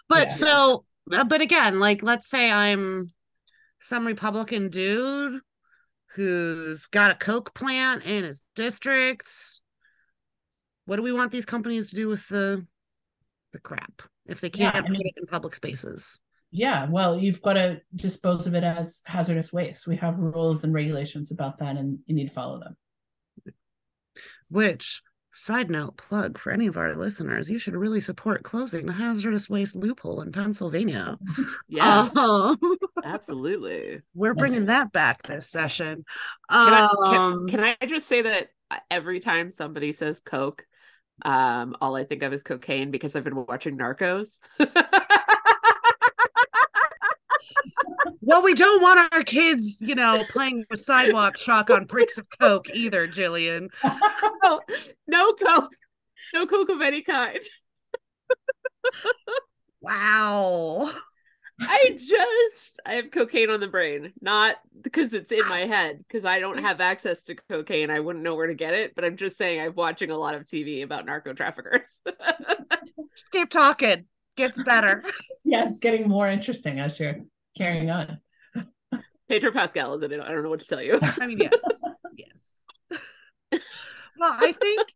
but Yeah. so Uh, but again like let's say i'm some republican dude who's got a coke plant in his district what do we want these companies to do with the the crap if they can't I mean- put it in public spaces Yeah, well, you've got to dispose of it as hazardous waste. We have rules and regulations about that, and you need to follow them. which side note plug for any of our listeners you should really support closing the hazardous waste loophole in pennsylvania Yeah. Um, absolutely. we're bringing that back this session Can I, um can, can I just say that uh, every time somebody says Coke, um, all I think of is cocaine because I've been watching Narcos. well we don't want our kids you know playing with sidewalk chalk on bricks of coke either jillian no, no Coke. No Coke of any kind. wow I just I have cocaine on the brain, not because it's in my head, because I don't have access to cocaine. I wouldn't know where to get it, but I'm just saying I'm watching a lot of TV about narco traffickers. just keep talking gets better Yeah, it's getting more interesting as you're carrying on. Pedro Pascal is in it. I don't know what to tell you. i mean yes yes well i think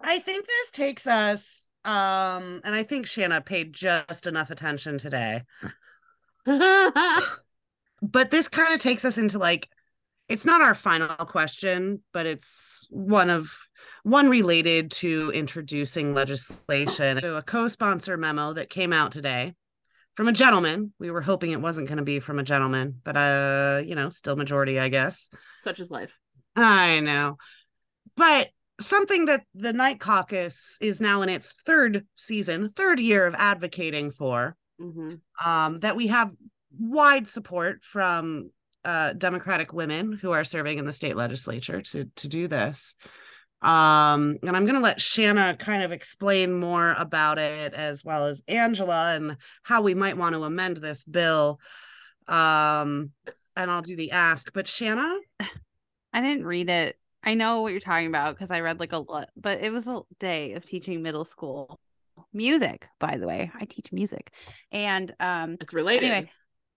i think this takes us um and i think shanna paid just enough attention today but this kind of takes us into like it's not our final question but it's one of one related to introducing legislation so a co-sponsor memo that came out today from a gentleman we were hoping it wasn't going to be from a gentleman but uh you know still majority i guess Such is life. i know but something that the night caucus is now in its third season third year of advocating for hmm um, that we have wide support from uh, Democratic women who are serving in the state legislature to to do this. Um, and I'm going to let Shanna kind of explain more about it as well as Angela and how we might want to amend this bill. Um, and I'll do the ask. But Shanna, I didn't read it. I know what you're talking about because I read like a lot, but it was a day of teaching middle school music, by the way. I teach music. And um It's related. anyway,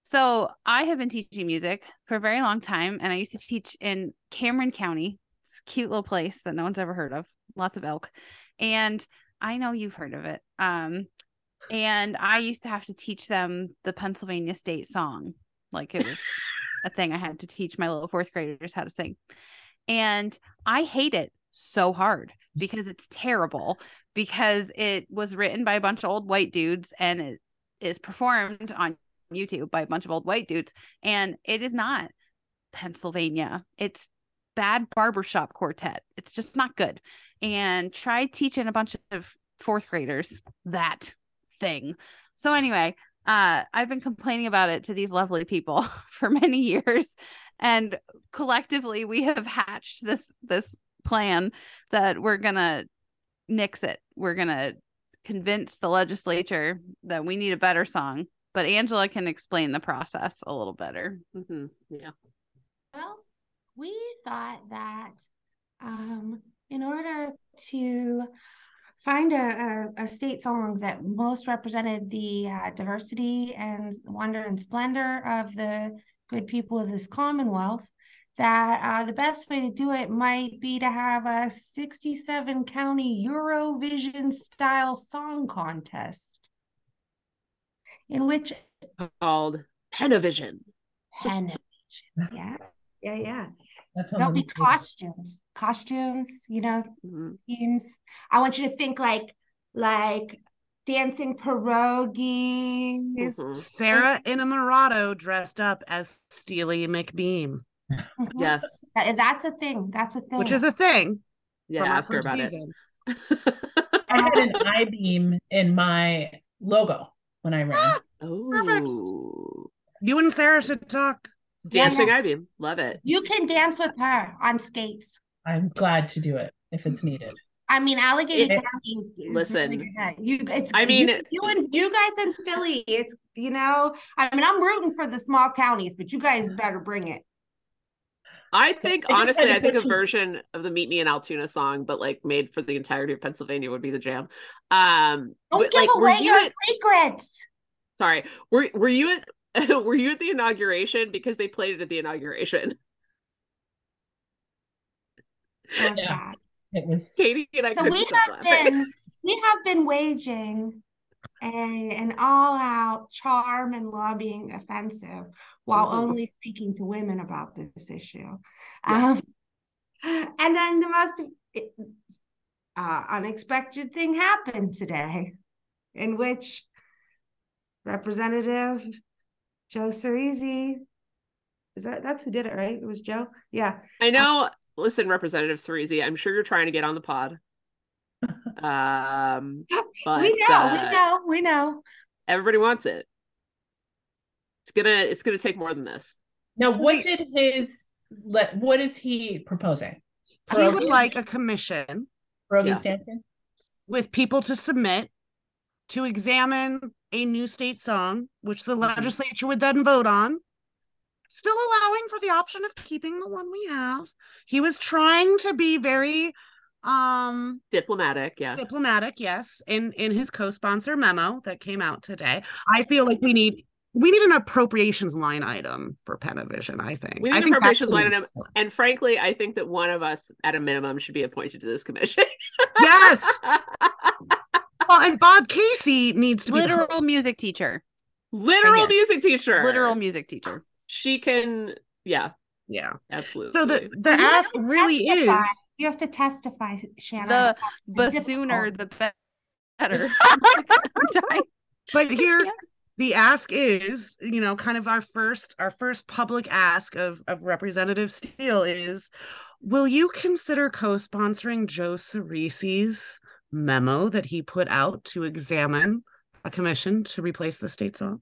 so I have been teaching music for a very long time and I used to teach in Cameron County. Cute little place that no one's ever heard of. Lots of elk. And I know you've heard of it. Um, and I used to have to teach them the Pennsylvania state song. Like it was a thing I had to teach my little fourth graders how to sing. And I hate it so hard because it's terrible because it was written by a bunch of old white dudes and it is performed on YouTube by a bunch of old white dudes and it is not Pennsylvania. It's bad barbershop quartet. It's just not good. And try teaching a bunch of fourth graders that thing. So anyway, uh I've been complaining about it to these lovely people for many years and collectively we have hatched this this plan that we're to nix it. We're to convince the legislature that we need a better song. But Angela can explain the process a little better. Mhm. Yeah. We thought that um, in order to find a, a, a state song that most represented the uh, diversity and wonder and splendor of the good people of this commonwealth, that uh, the best way to do it might be to have a 67 county Eurovision style song contest in which Called Penavision. Panavision, yeah, yeah, yeah. That's There'll be costumes, costumes, you know, Mhm. themes. I want you to think like like dancing pierogies. Mhm. Sarah Innamorato dressed up as Steely McBeam, Mhm. Yes. That- that's a thing. That's a thing. which is a thing. Yeah. Ask her about season. it. I had an I beam in my logo when I ran. oh. You and Sarah should talk. Yeah, Dancing yeah. I beam. Love it. you can dance with her on skates. I'm glad to do it if it's needed. I mean, Allegheny It- County is- is listen. You, it's. I mean- you, you and you guys in Philly. It's you know. I mean, I'm rooting for the small counties, but you guys better bring it. I think honestly, I think a version of the Meet Me in Altoona song, but like made for the entirety of Pennsylvania would be the jam. Um Don't but, give like were away you your at secrets. sorry, were were you at were you at the inauguration? Because they played it at the inauguration. Was Yeah. bad. It was Katie and I So we have laughing. been we have been waging a, an all-out charm and lobbying offensive while Mhm. only speaking to women about this issue. Um, and then the most uh, unexpected thing happened today, in which Representative Joe Ciresi, is that that's who did it, right? It was Joe. Yeah. I know. Listen, Representative Cerisi, I'm sure you're trying to get on the pod. Um, but we know, uh, we know, we know. everybody wants it. It's gonna it's gonna take more than this. now. So What wait- did his let? What is he proposing? He would like a commission Pierogies Yeah. dancing. with people to submit to examine a new state song, which the Mhm. legislature would then vote on, still allowing for the option of keeping the one we have. He was trying to be very um Diplomatic, yeah. diplomatic, yes, in in his co-sponsor memo that came out today. I feel like we need we need an appropriations line item for Penavision, I think. We need an think appropriations line item. And frankly, I think that one of us, at a minimum, should be appointed to this commission. Yes. Well, and Bob Casey needs to be the Literal music teacher. Literal music teacher. Literal music teacher. She can, yeah, yeah. absolutely. So the the You ask really testify. is You have to testify, Shannon. The the sooner the better. But here the ask is you know kind of our first our first public ask of of representative steele is will you consider co-sponsoring joe ciresi's memo that he put out to examine a commission to replace the state song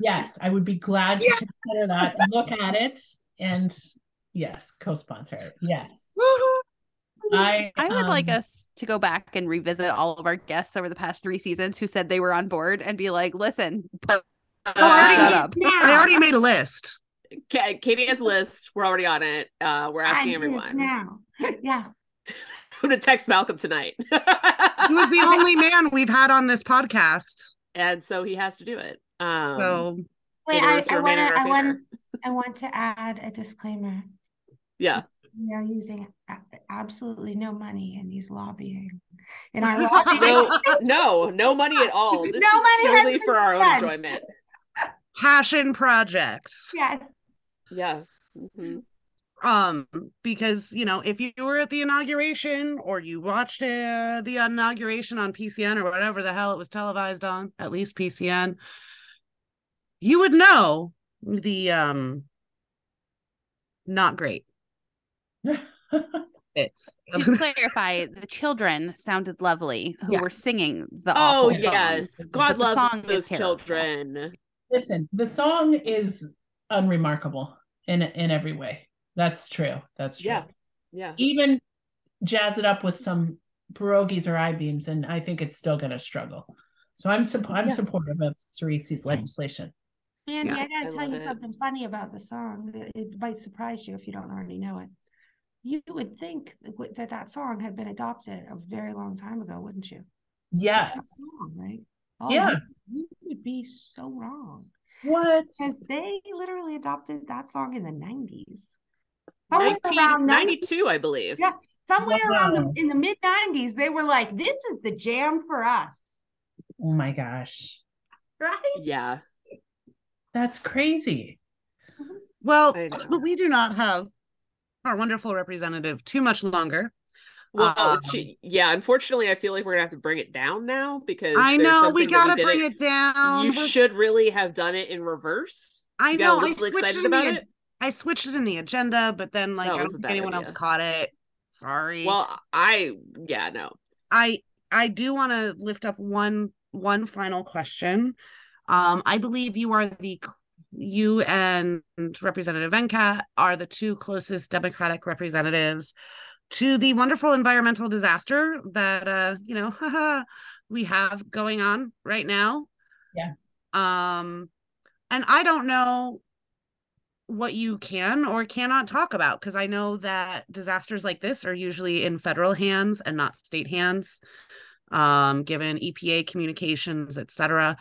Yes, I would be glad to Yeah. consider that. Look at it, and yes, co-sponsor it. Yes, I. I would like um, us to go back and revisit all of our guests over the past three seasons who said they were on board and be like, listen, but already- shut up. i already made a list Katie has a list. We're already on it. Uh, we're asking I do everyone. now. Yeah. I'm gonna text Malcolm tonight. he was the only man we've had on this podcast and so he has to do it. Um, so Wait, I, I want in to I want. I want to add a disclaimer. yeah. We are using absolutely no money in these lobbying. In our lobbying. no, no, no money at all. This No is money purely for our own enjoyment. Passion projects. Yes. Yeah. Mhm. Um because you know if you were at the inauguration or you watched uh, the inauguration on PCN or whatever the hell it was televised on at least PCN you would know the um not great it's to clarify, the children sounded lovely who were singing the Oh awful yes, but God the love song is those children. Listen, the song is unremarkable in in every way. That's true. That's true. Yeah. Yeah. Even jazz it up with some pierogies or I beams, and I think it's still going to struggle. So I'm sup- I'm Yeah. supportive of Ciresi's legislation. Mandy, Yeah. I gotta tell you it. something funny about the song. It, it might surprise you if you don't already know it. You would think that that, that song had been adopted a very long time ago, wouldn't you? Yes. Song, right? Oh, Yeah. You, you would be so wrong. What? Because they literally adopted that song in the 90s. Somewhere 19, around 90 92, I believe. Yeah. Somewhere around the, in the mid 90s, they were like, this is the jam for us. Oh my gosh. Right? Yeah. That's crazy. well I know. we do not have our wonderful representative too much longer Well, Um, she, yeah. Unfortunately, I feel like we're gonna have to bring it down now because I know we gotta bring it down You should really have done it in reverse. I You know a I little switched excited it in about the it. I switched it in the agenda but then like That I don't a think bad anyone else caught it sorry Well, I yeah no. I I do want to lift up one one final question. Um, I believe you are the cl- you and Representative Venkat are the two closest Democratic representatives to the wonderful environmental disaster that uh you know we have going on right now. Yeah. Um, and I don't know what you can or cannot talk about because I know that disasters like this are usually in federal hands and not state hands, um, given EPA communications, et cetera.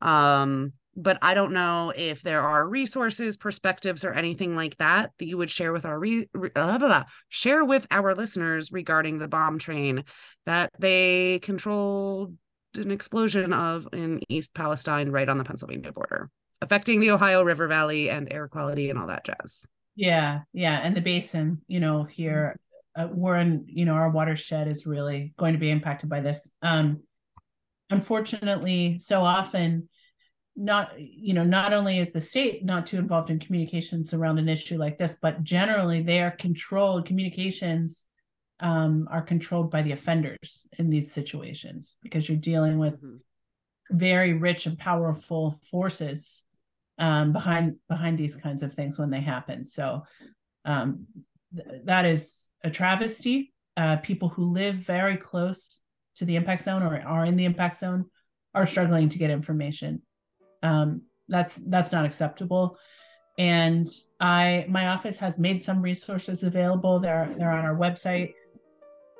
Um, but I don't know if there are resources, perspectives, or anything like that that you would share with our re- re- blah, blah, blah, share with our listeners regarding the bomb train that they controlled an explosion of in East Palestine, right on the Pennsylvania border, affecting the Ohio River Valley and air quality and all that jazz. Yeah, yeah, and the basin, you know, here uh, we're in, you know, our watershed is really going to be impacted by this. Um, unfortunately, so often, not you know, not only is the state not too involved in communications around an issue like this, but generally they are controlled. Communications um, are controlled by the offenders in these situations because you're dealing with Mhm. very rich and powerful forces um, behind behind these kinds of things when they happen. So um, th- that is a travesty. Uh, people who live very close to the impact zone or are in the impact zone are struggling to get information. Um, that's that's not acceptable. And I my office has made some resources available. They're they're on our website.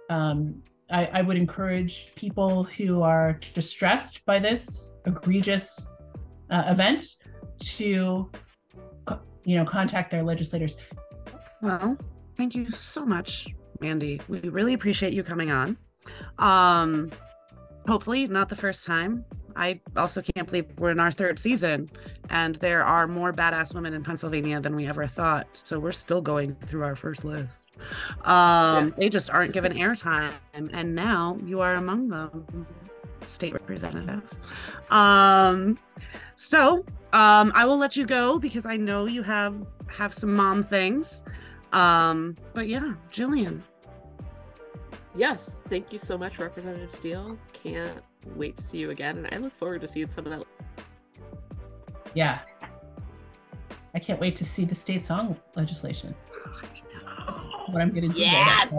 Um, I, I would encourage people who are distressed by this egregious uh, event to you know contact their legislators Well, thank you so much, Mandy. We really appreciate you coming on. Um, hopefully not the first time. I also can't believe we're in our third season and there are more badass women in Pennsylvania than we ever thought. So we're still going through our first list. Um, they just aren't given airtime, and now you are among them, state representative. Um, so um, I will let you go because I know you have have some mom things. Um, but yeah, Jillian. Yes, thank you so much, Representative Steele. Can't wait to see you again, and I look forward to seeing some of that. yeah i can't wait to see the state song legislation what i'm getting to Yes!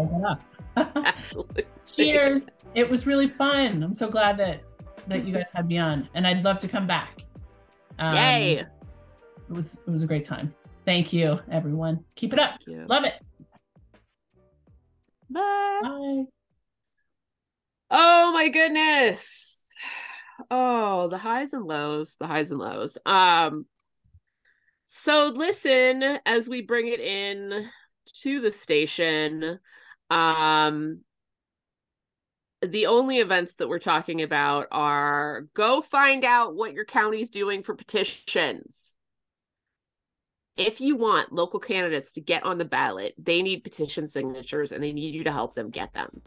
Absolutely. cheers it was really fun i'm so glad that that you guys had me on and i'd love to come back Um, Yay! it was it was a great time thank you everyone keep it up love it Bye. bye Oh my goodness. Oh, the highs and lows, the highs and lows. Um so listen as we bring it in to the station. Um, the only events that we're talking about are go find out what your county's doing for petitions. If you want local candidates to get on the ballot, they need petition signatures and they need you to help them get them.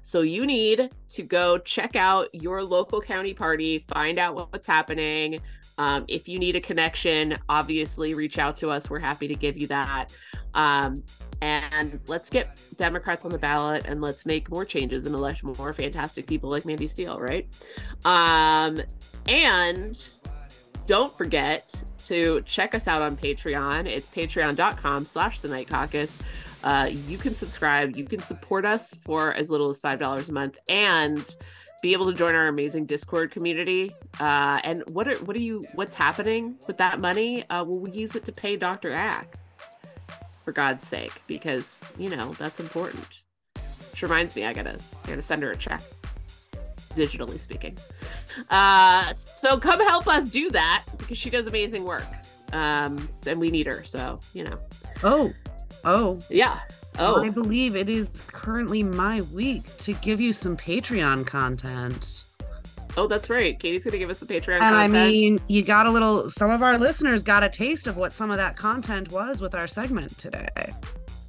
So you need to go check out your local county party, find out what's happening. Um, if you need a connection, obviously reach out to us. We're happy to give you that. Um, and let's get Democrats on the ballot and let's make more changes and elect more fantastic people like Mandy Steele, right? Um, and don't forget to check us out on Patreon. It's patreon.com slash the night caucus. Uh, you can subscribe, you can support us for as little as $5 a month and be able to join our amazing Discord community. Uh, and what are what are you what's happening with that money? Uh, well, we use it to pay Dr. Ack for God's sake, because you know that's important. Which reminds me, I gotta I gotta send her a check, digitally speaking. Uh, so come help us do that because she does amazing work, um, and we need her. So you know. Oh, oh, yeah. Oh, I believe it is currently my week to give you some Patreon content. Oh, that's right. Katie's gonna give us a Patreon. And content. I mean, you got a little. Some of our listeners got a taste of what some of that content was with our segment today.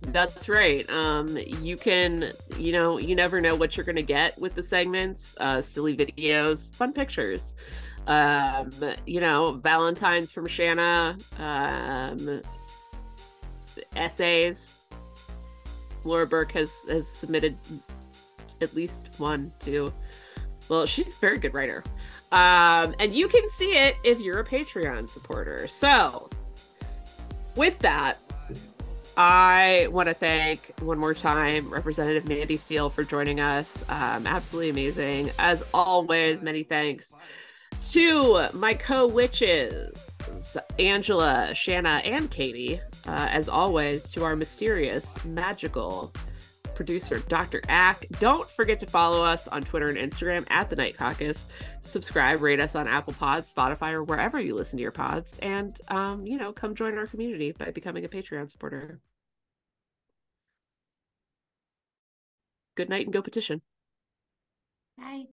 That's right. Um, you can, you know, you never know what you're gonna get with the segments. Uh, silly videos, fun pictures. Um, you know, Valentine's from Shanna. Um, essays. Laura Burke has has submitted at least one, two. Well, she's a very good writer. Um, and you can see it if you're a Patreon supporter. So, with that, I want to thank one more time Representative Mandy Steele for joining us. Um, absolutely amazing. As always, many thanks to my co witches, Angela, Shanna, and Katie. Uh, as always, to our mysterious, magical, producer, Dr. Ack. Don't forget to follow us on Twitter and Instagram at The Night Caucus. Subscribe, rate us on Apple Pods, Spotify, or wherever you listen to your pods. And, um, you know, come join our community by becoming a Patreon supporter. Good night and go petition.